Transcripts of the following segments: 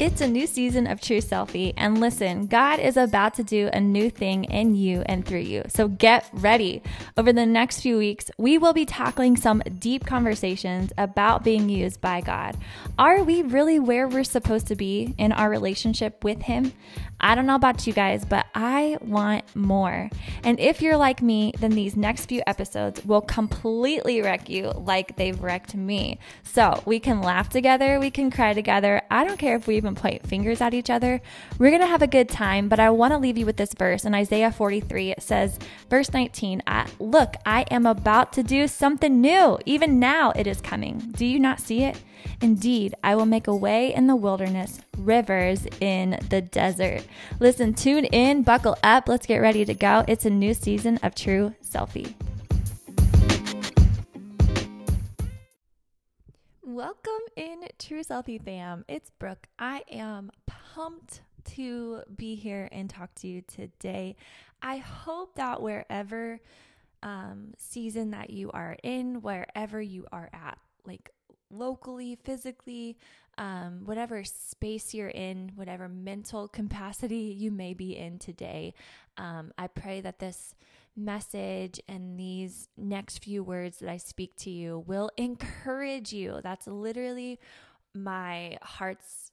It's a new season of True Selfie, and listen, God is about to do a new thing in you and through you. So get ready. Over the next few weeks, we will be tackling some deep conversations about being used by God. Are we really where we're supposed to be in our relationship with Him? I don't know about you guys, but I want more. And if you're like me, then these next few episodes will completely wreck you like they've wrecked me. So we can laugh together, we can cry together. I don't care if we even point fingers at each other. We're going to have a good time, but I want to leave you with this verse in Isaiah 43. It says, verse 19, Look, I am about to do something new. Even now it is coming. Do you not see it? Indeed, I will make a way in the wilderness, rivers in the desert. Listen, tune in, buckle up, let's get ready to go. It's a new season of True Selfie. Welcome in True Selfie fam. It's Brooke. I am pumped to be here and talk to you today. I hope that wherever um, season that you are in, wherever you are at, like locally, physically, um, whatever space you're in, whatever mental capacity you may be in today. Um, I pray that this message and these next few words that I speak to you will encourage you. That's literally my heart's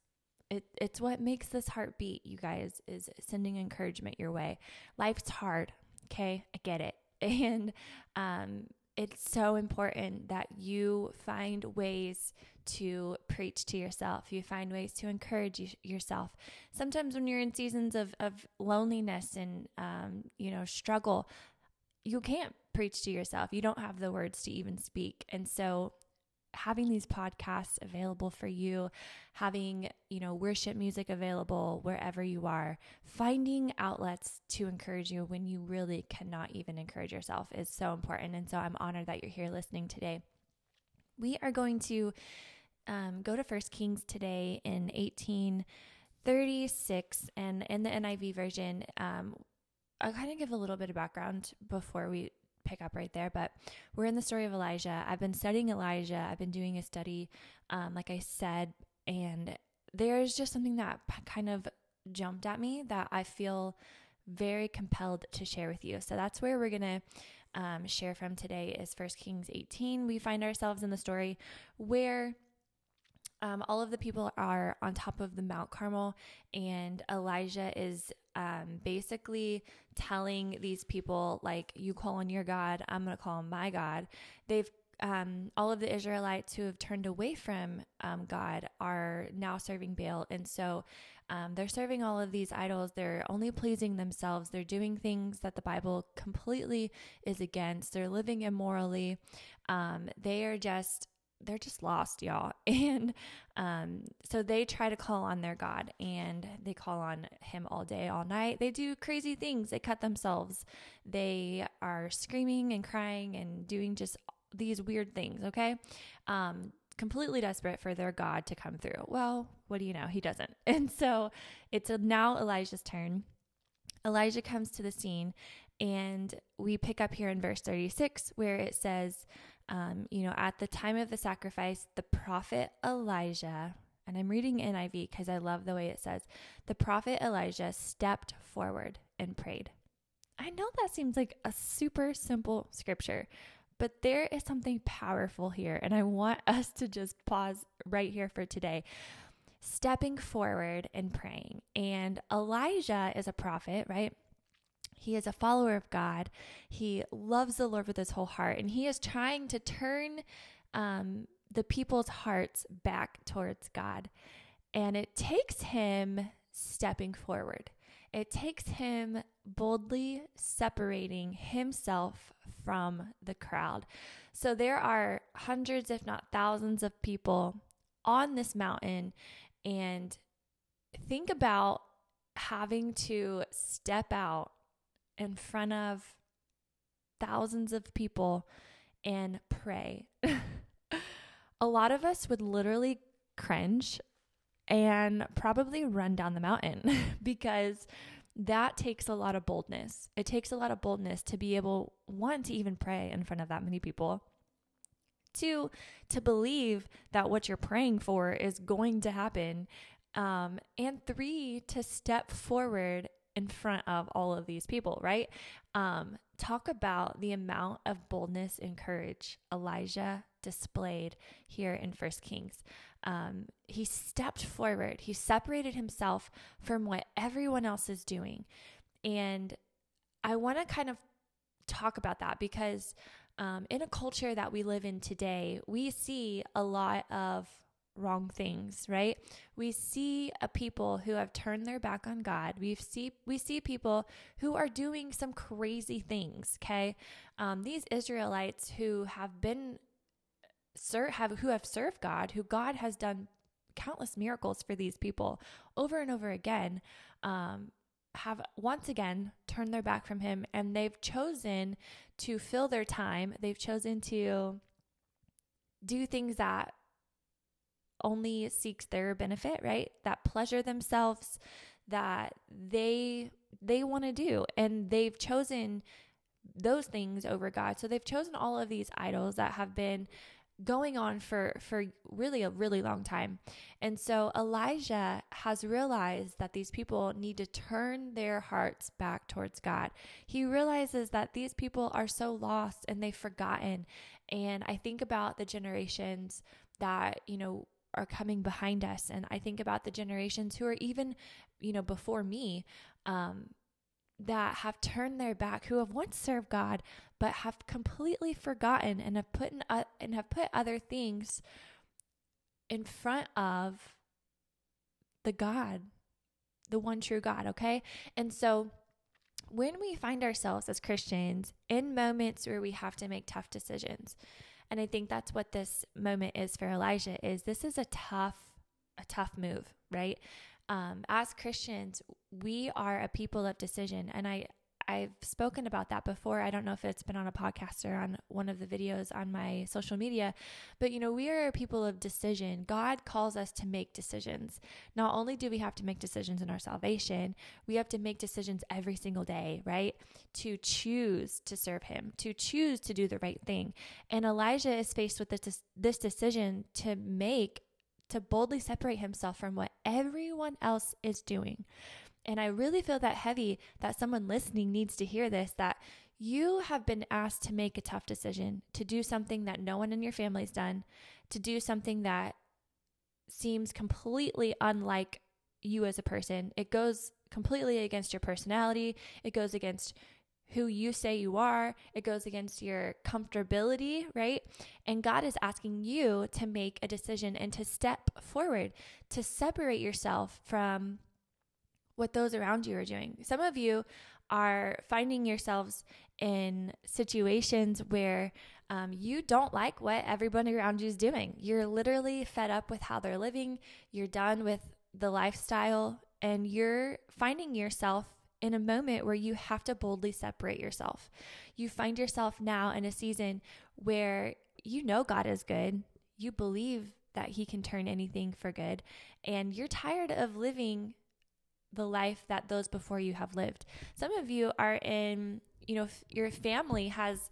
it, it's what makes this heart beat, you guys, is sending encouragement your way. Life's hard, okay? I get it. And um, it's so important that you find ways to preach to yourself. You find ways to encourage you, yourself. Sometimes when you're in seasons of, of loneliness and, um, you know, struggle, you can't preach to yourself. You don't have the words to even speak. And so having these podcasts available for you, having, you know, worship music available wherever you are, finding outlets to encourage you when you really cannot even encourage yourself is so important. And so I'm honored that you're here listening today. We are going to um, go to First Kings today in 1836, and in the NIV version, um, I'll kind of give a little bit of background before we pick up right there, but we're in the story of Elijah. I've been studying Elijah. I've been doing a study, um, like I said, and there's just something that kind of jumped at me that I feel very compelled to share with you. So that's where we're gonna um, share from today is First Kings 18. We find ourselves in the story where um, all of the people are on top of the Mount Carmel, and Elijah is um, basically telling these people, like, you call on your God, I'm going to call on my God. They've um, all of the Israelites who have turned away from um, God are now serving Baal. And so um, they're serving all of these idols. They're only pleasing themselves. They're doing things that the Bible completely is against. They're living immorally. Um, they are just they're just lost, y'all. And um, so they try to call on their God and they call on him all day, all night. They do crazy things. They cut themselves. They are screaming and crying and doing just these weird things, okay? Um, completely desperate for their God to come through. Well, what do you know? He doesn't. And so it's now Elijah's turn. Elijah comes to the scene and we pick up here in verse 36 where it says, um, you know, at the time of the sacrifice, the prophet Elijah, and I'm reading NIV because I love the way it says, the prophet Elijah stepped forward and prayed. I know that seems like a super simple scripture, but there is something powerful here, and I want us to just pause right here for today. Stepping forward and praying. And Elijah is a prophet, right? He is a follower of God. He loves the Lord with his whole heart, and he is trying to turn um, the people's hearts back towards God. And it takes him stepping forward, it takes him boldly separating himself from the crowd. So there are hundreds, if not thousands, of people on this mountain, and think about having to step out in front of thousands of people and pray. a lot of us would literally cringe and probably run down the mountain because that takes a lot of boldness. It takes a lot of boldness to be able, one, to even pray in front of that many people. Two, to believe that what you're praying for is going to happen Um, and three, to step forward in front of all of these people, right? Um, talk about the amount of boldness and courage Elijah displayed here in First Kings. Um, he stepped forward, he separated himself from what everyone else is doing. And I want to kind of talk about that because um, in a culture that we live in today, we see a lot of wrong things, right? We see a people who have turned their back on God. We see we see people who are doing some crazy things. Okay, um, these Israelites who have been ser- have who have served God, who God has done countless miracles for these people over and over again. Um, have once again turned their back from him and they've chosen to fill their time. They've chosen to do things that only seeks their benefit, right? That pleasure themselves that they they want to do and they've chosen those things over God. So they've chosen all of these idols that have been going on for for really a really long time. And so Elijah has realized that these people need to turn their hearts back towards God. He realizes that these people are so lost and they've forgotten. And I think about the generations that, you know, are coming behind us. And I think about the generations who are even, you know, before me, um, that have turned their back, who have once served God, but have completely forgotten and have put in, uh, and have put other things in front of the God, the one true God. Okay, and so when we find ourselves as Christians in moments where we have to make tough decisions, and I think that's what this moment is for Elijah is this is a tough a tough move, right? Um, as Christians, we are a people of decision. And I, I've spoken about that before. I don't know if it's been on a podcast or on one of the videos on my social media, but you know, we are people of decision. God calls us to make decisions. Not only do we have to make decisions in our salvation, we have to make decisions every single day, right? To choose to serve Him, to choose to do the right thing. And Elijah is faced with this, this decision to make to boldly separate himself from what everyone else is doing. And I really feel that heavy that someone listening needs to hear this that you have been asked to make a tough decision, to do something that no one in your family's done, to do something that seems completely unlike you as a person. It goes completely against your personality, it goes against who you say you are, it goes against your comfortability, right? And God is asking you to make a decision and to step forward, to separate yourself from what those around you are doing. Some of you are finding yourselves in situations where um, you don't like what everybody around you is doing. You're literally fed up with how they're living, you're done with the lifestyle, and you're finding yourself in a moment where you have to boldly separate yourself. You find yourself now in a season where you know God is good, you believe that He can turn anything for good, and you're tired of living the life that those before you have lived. Some of you are in, you know, your family has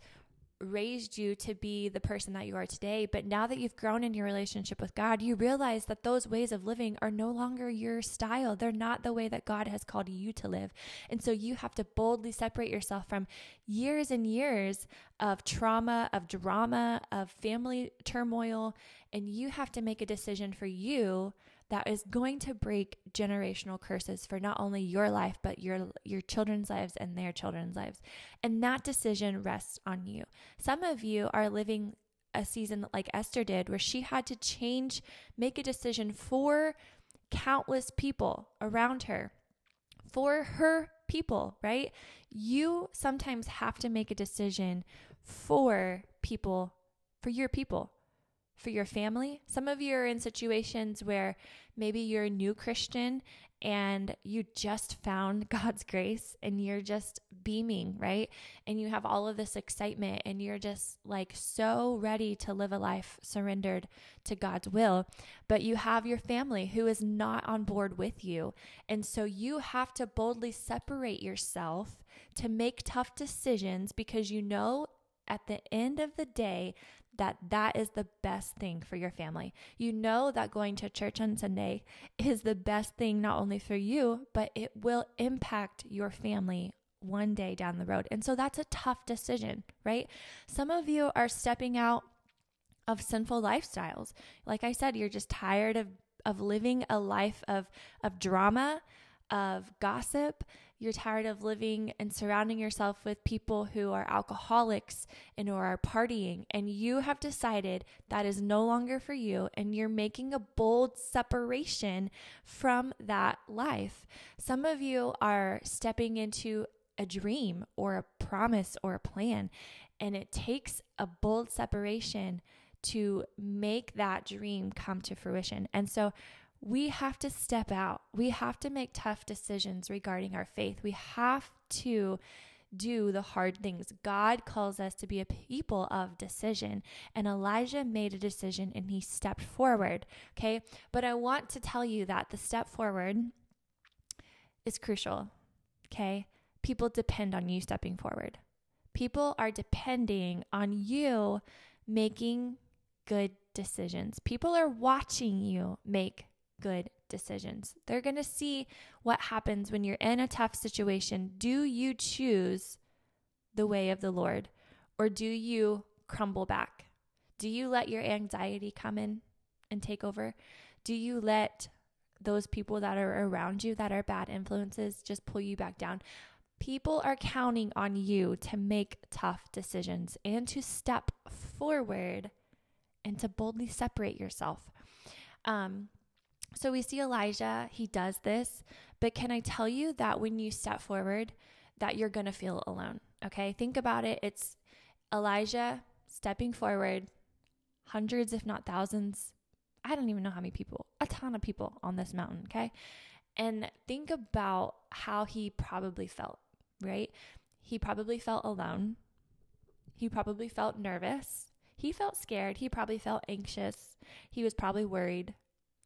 raised you to be the person that you are today. But now that you've grown in your relationship with God, you realize that those ways of living are no longer your style. They're not the way that God has called you to live. And so you have to boldly separate yourself from years and years of trauma, of drama, of family turmoil. And you have to make a decision for you that is going to break generational curses for not only your life but your your children's lives and their children's lives. And that decision rests on you. Some of you are living a season like Esther did where she had to change, make a decision for countless people around her. For her people, right? You sometimes have to make a decision for people, for your people for your family. Some of you are in situations where maybe you're a new Christian and you just found God's grace and you're just beaming, right? And you have all of this excitement and you're just like so ready to live a life surrendered to God's will. But you have your family who is not on board with you. And so you have to boldly separate yourself to make tough decisions because you know at the end of the day that that is the best thing for your family. You know that going to church on Sunday is the best thing not only for you, but it will impact your family one day down the road. And so that's a tough decision, right? Some of you are stepping out of sinful lifestyles. Like I said, you're just tired of of living a life of of drama, of gossip. You're tired of living and surrounding yourself with people who are alcoholics and who are partying, and you have decided that is no longer for you, and you're making a bold separation from that life. Some of you are stepping into a dream or a promise or a plan, and it takes a bold separation to make that dream come to fruition. And so we have to step out. We have to make tough decisions regarding our faith. We have to do the hard things. God calls us to be a people of decision. And Elijah made a decision and he stepped forward. Okay. But I want to tell you that the step forward is crucial. Okay. People depend on you stepping forward. People are depending on you making good decisions. People are watching you make good decisions. They're going to see what happens when you're in a tough situation. Do you choose the way of the Lord or do you crumble back? Do you let your anxiety come in and take over? Do you let those people that are around you that are bad influences just pull you back down? People are counting on you to make tough decisions and to step forward and to boldly separate yourself. Um, so we see Elijah, he does this, but can I tell you that when you step forward, that you're going to feel alone? Okay, think about it. It's Elijah stepping forward, hundreds, if not thousands. I don't even know how many people, a ton of people on this mountain. Okay. And think about how he probably felt, right? He probably felt alone. He probably felt nervous. He felt scared. He probably felt anxious. He was probably worried.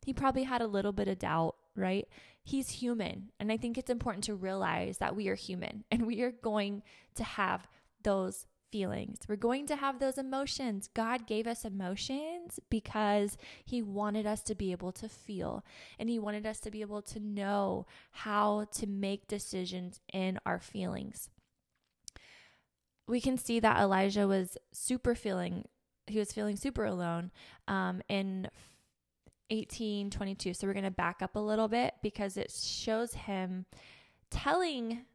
He probably had a little bit of doubt, right? He's human. And I think it's important to realize that we are human and we are going to have those feelings. We're going to have those emotions. God gave us emotions because He wanted us to be able to feel and He wanted us to be able to know how to make decisions in our feelings. We can see that Elijah was super feeling he was feeling super alone um, in 1822. So we're going to back up a little bit because it shows him telling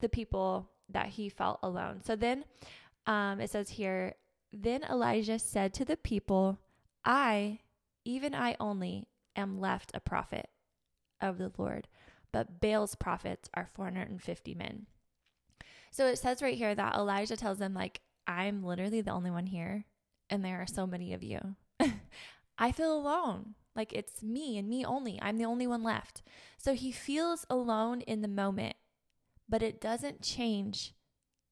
the people that he felt alone. So then um, it says here, then Elijah said to the people, I, even I only, am left a prophet of the Lord, but Baal's prophets are 450 men. So it says right here that Elijah tells them, like, I'm literally the only one here, and there are so many of you. I feel alone. Like it's me and me only. I'm the only one left. So he feels alone in the moment, but it doesn't change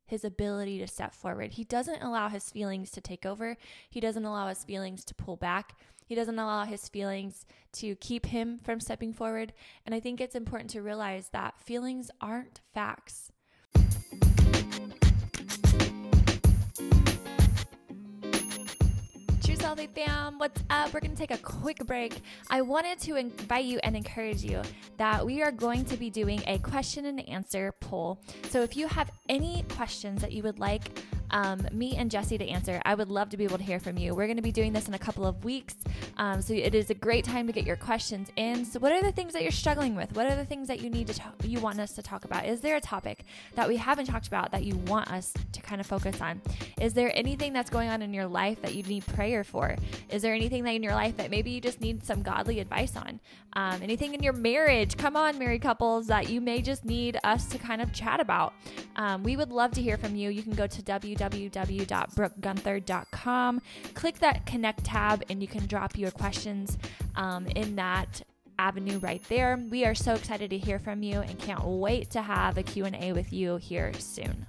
his ability to step forward. He doesn't allow his feelings to take over. He doesn't allow his feelings to pull back. He doesn't allow his feelings to keep him from stepping forward. And I think it's important to realize that feelings aren't facts. Selfie fam, what's up? We're gonna take a quick break. I wanted to invite you and encourage you that we are going to be doing a question and answer poll. So if you have any questions that you would like um, me and Jesse to answer. I would love to be able to hear from you. We're going to be doing this in a couple of weeks. Um, so it is a great time to get your questions in. So what are the things that you're struggling with? What are the things that you need to talk, you want us to talk about? Is there a topic that we haven't talked about that you want us to kind of focus on? Is there anything that's going on in your life that you need prayer for? Is there anything that in your life that maybe you just need some godly advice on? Um, anything in your marriage? Come on, married couples, that you may just need us to kind of chat about. Um, we would love to hear from you. You can go to www www.brookeguenther.com. Click that connect tab and you can drop your questions um, in that avenue right there. We are so excited to hear from you and can't wait to have a Q&A with you here soon.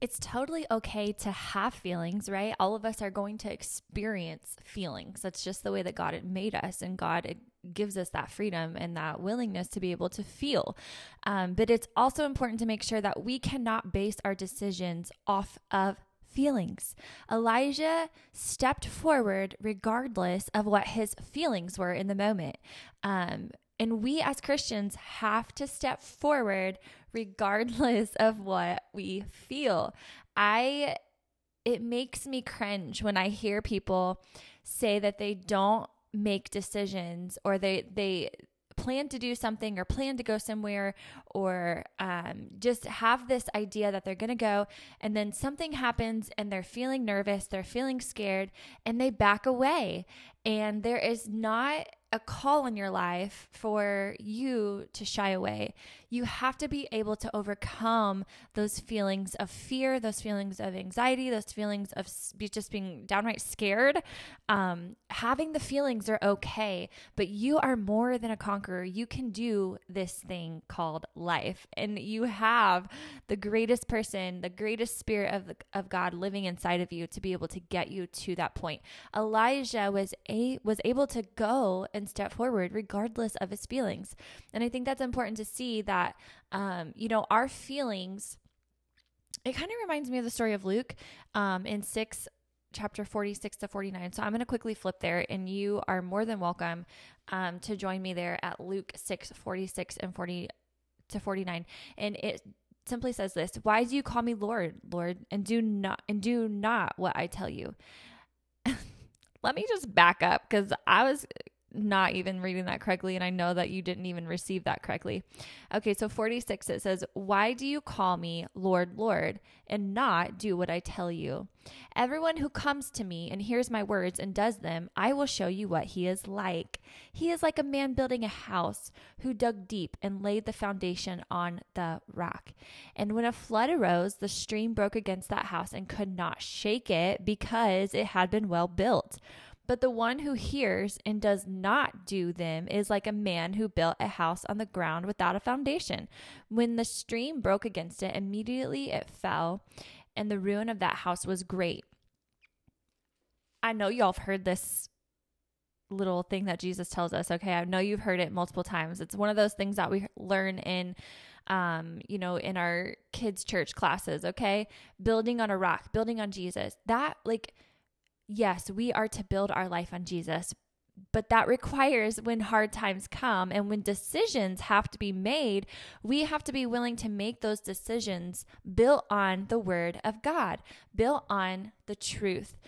It's totally okay to have feelings, right? All of us are going to experience feelings. That's just the way that God made us and God gives us that freedom and that willingness to be able to feel. Um, but it's also important to make sure that we cannot base our decisions off of feelings. Elijah stepped forward regardless of what his feelings were in the moment. Um, and we as Christians have to step forward regardless of what we feel. I it makes me cringe when I hear people say that they don't make decisions or they they plan to do something or plan to go somewhere or um, just have this idea that they're going to go and then something happens and they're feeling nervous they're feeling scared and they back away and there is not a call in your life for you to shy away. You have to be able to overcome those feelings of fear, those feelings of anxiety, those feelings of just being downright scared. Um, having the feelings are okay, but you are more than a conqueror. You can do this thing called life, and you have the greatest person, the greatest spirit of, of God living inside of you to be able to get you to that point. Elijah was a was able to go and step forward regardless of his feelings. And I think that's important to see that, um, you know, our feelings, it kind of reminds me of the story of Luke um, in 6 chapter 46 to 49. So I'm going to quickly flip there, and you are more than welcome um, to join me there at Luke 6 46 and 40 to 49. And it simply says this Why do you call me Lord, Lord, and do not and do not what I tell you? Let me just back up because I was not even reading that correctly and I know that you didn't even receive that correctly. Okay, so 46 it says, "Why do you call me Lord, Lord, and not do what I tell you? Everyone who comes to me and hears my words and does them, I will show you what he is like. He is like a man building a house who dug deep and laid the foundation on the rock. And when a flood arose, the stream broke against that house and could not shake it because it had been well built." But the one who hears and does not do them is like a man who built a house on the ground without a foundation. When the stream broke against it, immediately it fell, and the ruin of that house was great. I know y'all have heard this little thing that Jesus tells us. Okay, I know you've heard it multiple times. It's one of those things that we learn in um, you know, in our kids' church classes, okay? Building on a rock, building on Jesus. That like yes, we are to build our life on Jesus, but that requires when hard times come and when decisions have to be made, we have to be willing to make those decisions built on the word of God, built on the truth.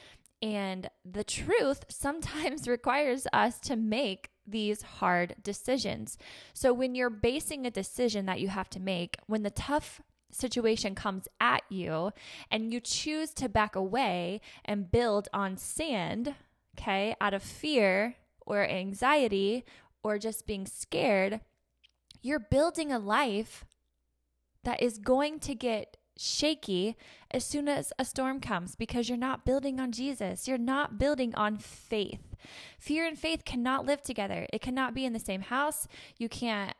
And the truth sometimes requires us to make these hard decisions. So, when you're basing a decision that you have to make, when the tough situation comes at you and you choose to back away and build on sand, okay, out of fear or anxiety or just being scared, you're building a life that is going to get shaky as soon as a storm comes because you're not building on Jesus. You're not building on faith. Fear and faith cannot live together. It cannot be in the same house. You can't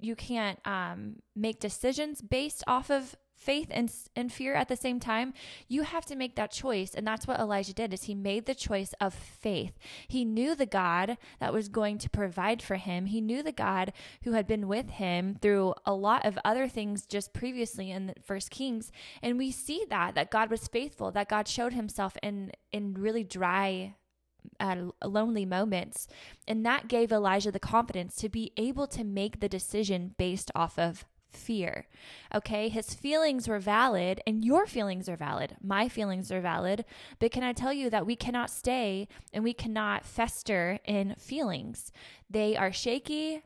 you can't um, make decisions based off of faith and, and fear at the same time you have to make that choice and that's what elijah did is he made the choice of faith. He knew the god that was going to provide for him. He knew the god who had been with him through a lot of other things just previously in first kings and we see that that god was faithful that god showed himself in in really dry at lonely moments. And that gave Elijah the confidence to be able to make the decision based off of fear. Okay, his feelings were valid, and your feelings are valid. My feelings are valid. But can I tell you that we cannot stay and we cannot fester in feelings? They are shaky,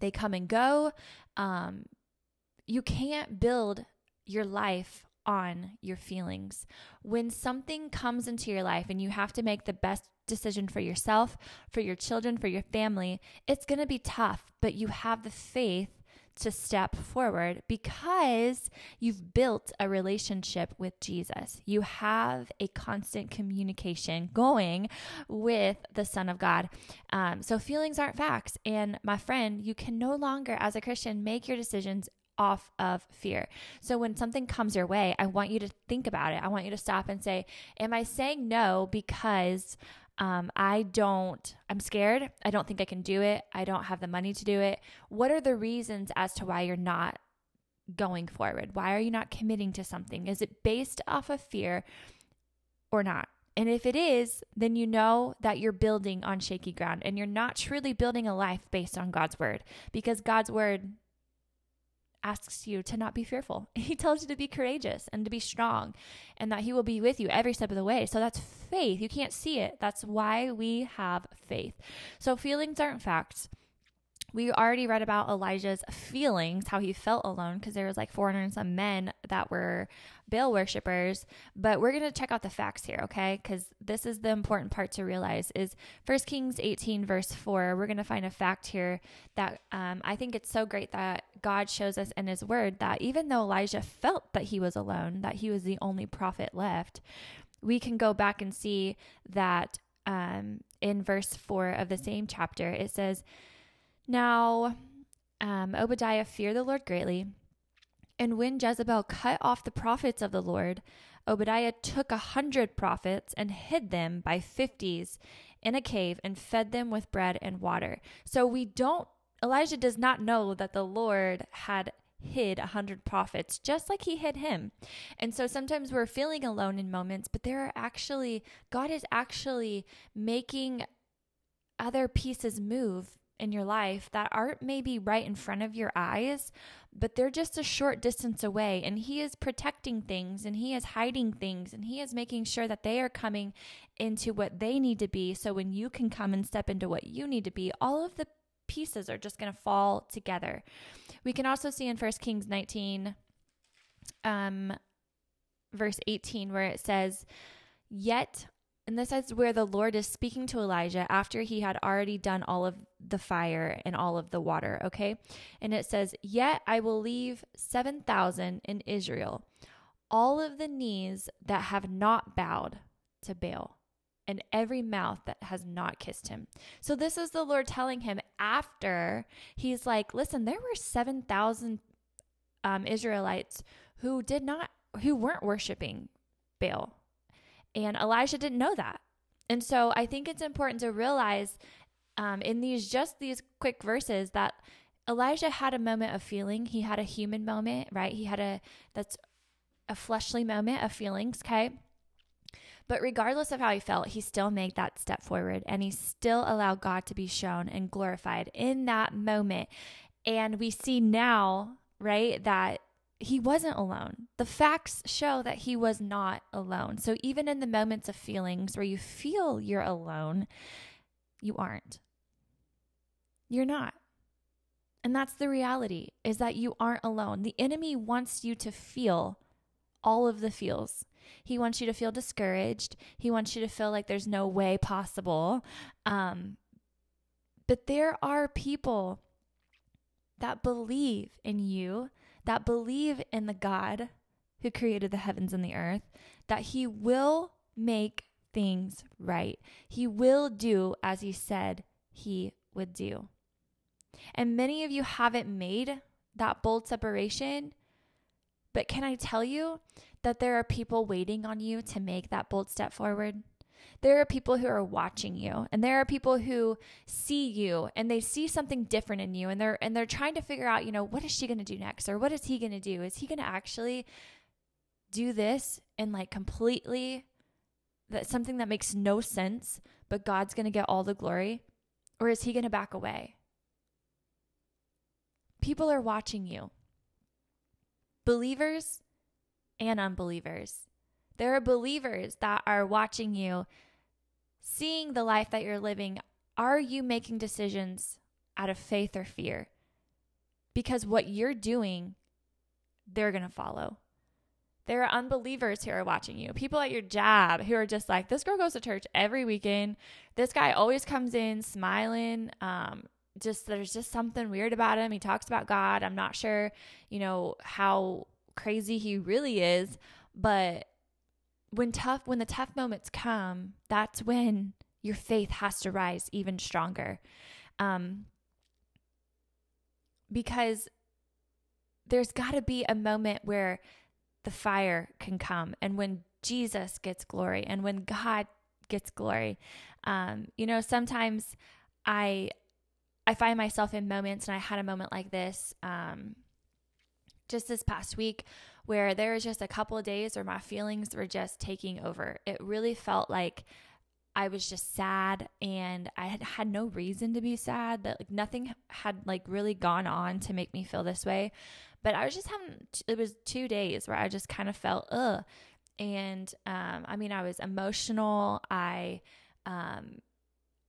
they come and go. Um, you can't build your life on your feelings. When something comes into your life and you have to make the best decision for yourself, for your children, for your family, it's going to be tough, but you have the faith to step forward because you've built a relationship with Jesus. You have a constant communication going with the Son of God. Um, so feelings aren't facts. And my friend, you can no longer, as a Christian, make your decisions off of fear. So when something comes your way, I want you to think about it. I want you to stop and say, Am I saying no because Um, I don't, I'm scared. I don't think I can do it. I don't have the money to do it. What are the reasons as to why you're not going forward? Why are you not committing to something? Is it based off of fear or not? And if it is, then you know that you're building on shaky ground and you're not truly building a life based on God's word because God's word asks you to not be fearful. He tells you to be courageous and to be strong and that He will be with you every step of the way. So that's faith. You can't see it. That's why we have faith. So feelings aren't facts we already read about Elijah's feelings, how he felt alone, because there was like 400 and some men that were Baal worshippers. But we're going to check out the facts here, okay? Because this is the important part to realize is 1 Kings 18, verse 4. We're going to find a fact here that um, I think it's so great that God shows us in his word that even though Elijah felt that he was alone, that he was the only prophet left, we can go back and see that um, in verse 4 of the same chapter, it says, now, um, Obadiah feared the Lord greatly. And when Jezebel cut off the prophets of the Lord, Obadiah took a hundred prophets and hid them by fifties in a cave and fed them with bread and water. So we don't, Elijah does not know that the Lord had hid a hundred prophets just like he hid him. And so sometimes we're feeling alone in moments, but there are actually, God is actually making other pieces move in your life that aren't maybe right in front of your eyes, but they're just a short distance away. And He is protecting things and He is hiding things and He is making sure that they are coming into what they need to be. So when you can come and step into what you need to be, all of the pieces are just going to fall together. We can also see in 1 Kings 19, um, verse 18, where it says, Yet and this is where the Lord is speaking to Elijah after he had already done all of the fire and all of the water, okay? And it says, Yet I will leave 7,000 in Israel, all of the knees that have not bowed to Baal, and every mouth that has not kissed him. So this is the Lord telling him after he's like, Listen, there were 7,000 um, Israelites who did not, who weren't worshiping Baal and Elijah didn't know that. And so I think it's important to realize um, in these just these quick verses that Elijah had a moment of feeling. He had a human moment, right? He had a that's a fleshly moment of feelings, okay? But regardless of how he felt, he still made that step forward and he still allowed God to be shown and glorified in that moment. And we see now, right, that he wasn't alone. The facts show that he was not alone. So even in the moments of feelings where you feel you're alone, you aren't. You're not. And that's the reality is that you aren't alone. The enemy wants you to feel all of the feels. He wants you to feel discouraged. He wants you to feel like there's no way possible. Um, but there are people that believe in you that believe in the God who created the heavens and the earth, that he will make things right. He will do as he said he would do. And many of you haven't made that bold separation. But can I tell you that there are people waiting on you to make that bold step forward? There are people who are watching you and there are people who see you and they see something different in you and they're and they're trying to figure out, you know, what is she going to do next or what is he going to do? Is he going to actually do this and like completely that something that makes no sense, but God's going to get all the glory? Or is he going to back away? People are watching you. Believers and unbelievers. There are believers that are watching you seeing the life that you're living, are you making decisions out of faith or fear? Because what you're doing, they're going to follow. There are unbelievers who are watching you. People at your job who are just like, this girl goes to church every weekend. This guy always comes in smiling. Um, just there's just something weird about him. He talks about God. I'm not sure, you know, how crazy he really is, but when tough when the tough moments come, that's when your faith has to rise even stronger. Um, because there's got to be a moment where the fire can come and when Jesus gets glory and when God gets glory. Um, you know, sometimes I I find myself in moments, and I had a moment like this um, just this past week where there was just a couple of days where my feelings were just taking over. It really felt like I was just sad and I had had no reason to be sad that like nothing had like really gone on to make me feel this way. But I was just having it was 2 days where I just kind of felt ugh. And um I mean I was emotional. I um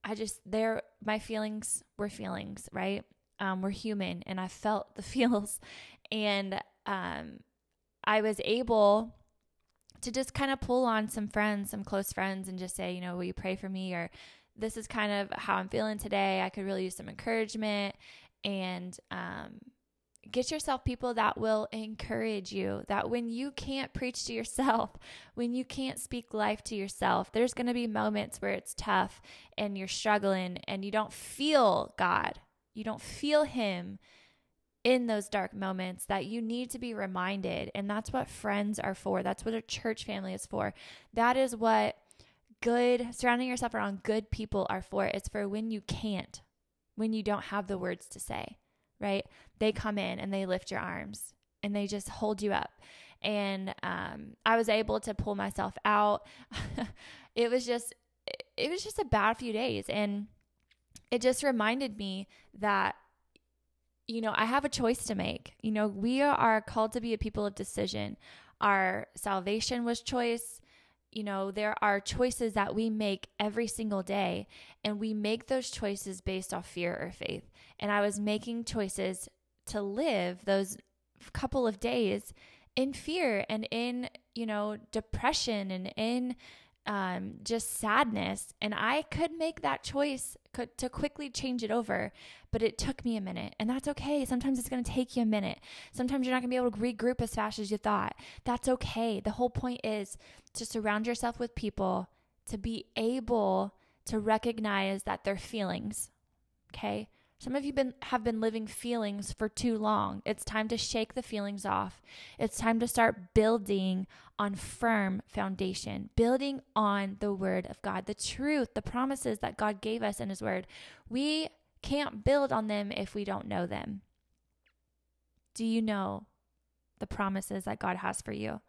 I just there my feelings were feelings, right? Um we're human and I felt the feels and um I was able to just kind of pull on some friends, some close friends, and just say, you know, will you pray for me? Or this is kind of how I'm feeling today. I could really use some encouragement. And um, get yourself people that will encourage you. That when you can't preach to yourself, when you can't speak life to yourself, there's going to be moments where it's tough and you're struggling and you don't feel God. You don't feel Him in those dark moments that you need to be reminded. And that's what friends are for. That's what a church family is for. That is what good, surrounding yourself around good people are for. It's for when you can't, when you don't have the words to say, right? They come in and they lift your arms and they just hold you up. And um, I was able to pull myself out. it was just, it was just a bad few days. And it just reminded me that you know, I have a choice to make. You know, we are called to be a people of decision. Our salvation was choice. You know, there are choices that we make every single day, and we make those choices based off fear or faith. And I was making choices to live those couple of days in fear and in, you know, depression and in um, just sadness. And I could make that choice could, to quickly change it over, but it took me a minute. And that's okay. Sometimes it's going to take you a minute. Sometimes you're not going to be able to regroup as fast as you thought. That's okay. The whole point is to surround yourself with people to be able to recognize that they're feelings. Okay. Some of you been, have been living feelings for too long. It's time to shake the feelings off. It's time to start building on firm foundation, building on the word of God, the truth, the promises that God gave us in his word. We can't build on them if we don't know them. Do you know the promises that God has for you?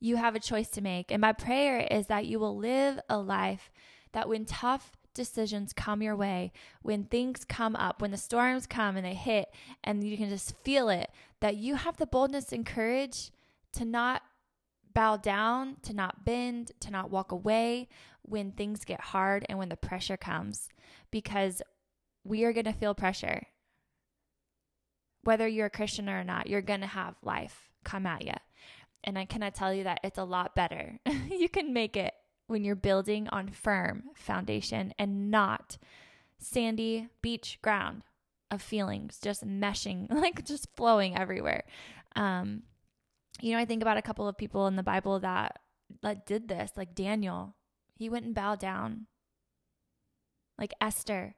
You have a choice to make. And my prayer is that you will live a life that when tough decisions come your way, when things come up, when the storms come and they hit, and you can just feel it, that you have the boldness and courage to not bow down, to not bend, to not walk away when things get hard and when the pressure comes, because we are going to feel pressure. Whether you're a Christian or not, you're going to have life come at you. And I cannot tell you that it's a lot better. you can make it when you're building on firm foundation and not sandy beach ground of feelings just meshing, like just flowing everywhere. Um, you know, I think about a couple of people in the Bible that that did this, like Daniel. He went and bowed down. Like Esther.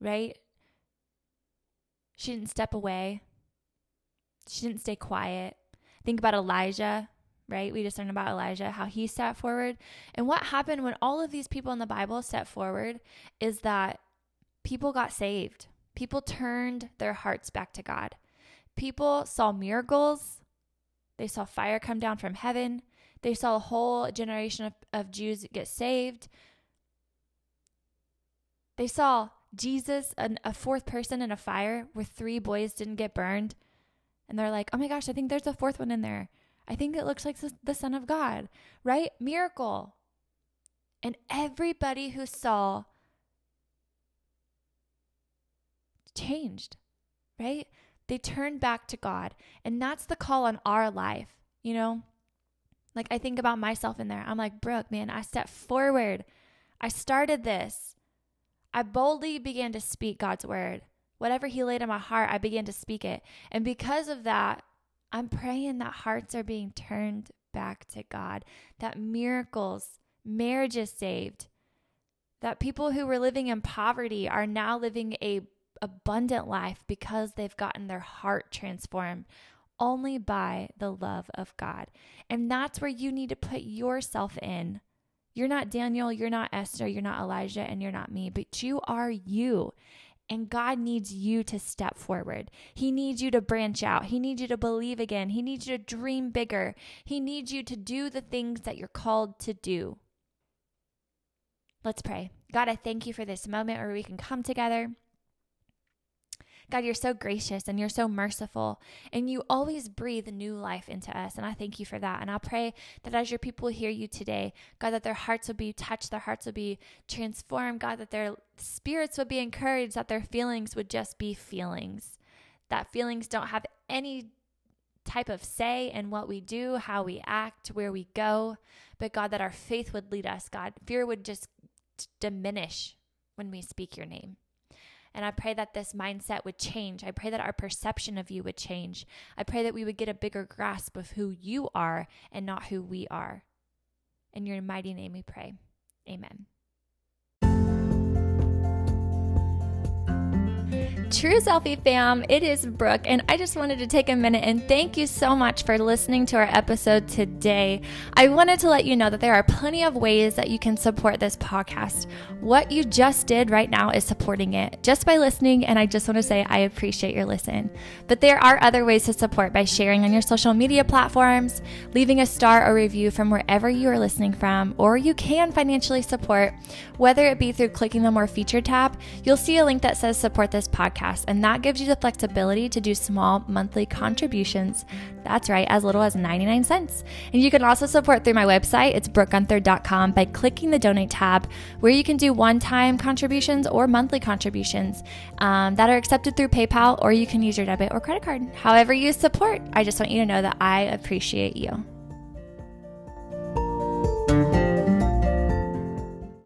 Right? She didn't step away. She didn't stay quiet. Think about Elijah right? We just learned about Elijah, how he stepped forward. And what happened when all of these people in the Bible stepped forward is that people got saved. People turned their hearts back to God. People saw miracles. They saw fire come down from heaven. They saw a whole generation of, of Jews get saved. They saw Jesus, an, a fourth person in a fire where three boys didn't get burned. And they're like, oh my gosh, I think there's a fourth one in there. I think it looks like the Son of God, right? Miracle. And everybody who saw changed, right? They turned back to God. And that's the call on our life, you know? Like I think about myself in there. I'm like, Brooke, man, I stepped forward. I started this. I boldly began to speak God's word. Whatever He laid in my heart, I began to speak it. And because of that, I'm praying that hearts are being turned back to God, that miracles, marriages saved, that people who were living in poverty are now living a abundant life because they've gotten their heart transformed only by the love of God. And that's where you need to put yourself in You're not Daniel, you're not Esther, you're not Elijah, and you're not me, but you are you. And God needs you to step forward. He needs you to branch out. He needs you to believe again. He needs you to dream bigger. He needs you to do the things that you're called to do. Let's pray. God, I thank you for this moment where we can come together God, you're so gracious and you're so merciful, and you always breathe new life into us. And I thank you for that. And I pray that as your people hear you today, God, that their hearts will be touched, their hearts will be transformed, God, that their spirits would be encouraged, that their feelings would just be feelings, that feelings don't have any type of say in what we do, how we act, where we go, but God, that our faith would lead us, God. Fear would just diminish when we speak your name. And I pray that this mindset would change. I pray that our perception of you would change. I pray that we would get a bigger grasp of who you are and not who we are. In your mighty name we pray. Amen. True Selfie fam, it is Brooke, and I just wanted to take a minute and thank you so much for listening to our episode today. I wanted to let you know that there are plenty of ways that you can support this podcast. What you just did right now is supporting it just by listening, and I just want to say I appreciate your listen. But there are other ways to support by sharing on your social media platforms, leaving a star or review from wherever you are listening from, or you can financially support, whether it be through clicking the More Feature tab. You'll see a link that says support this podcast podcast, and that gives you the flexibility to do small monthly contributions. That's right, as little as 99 cents. And you can also support through my website, it's brookeguenther.com, by clicking the donate tab, where you can do one time contributions or monthly contributions um, that are accepted through PayPal, or you can use your debit or credit card. However, you support, I just want you to know that I appreciate you.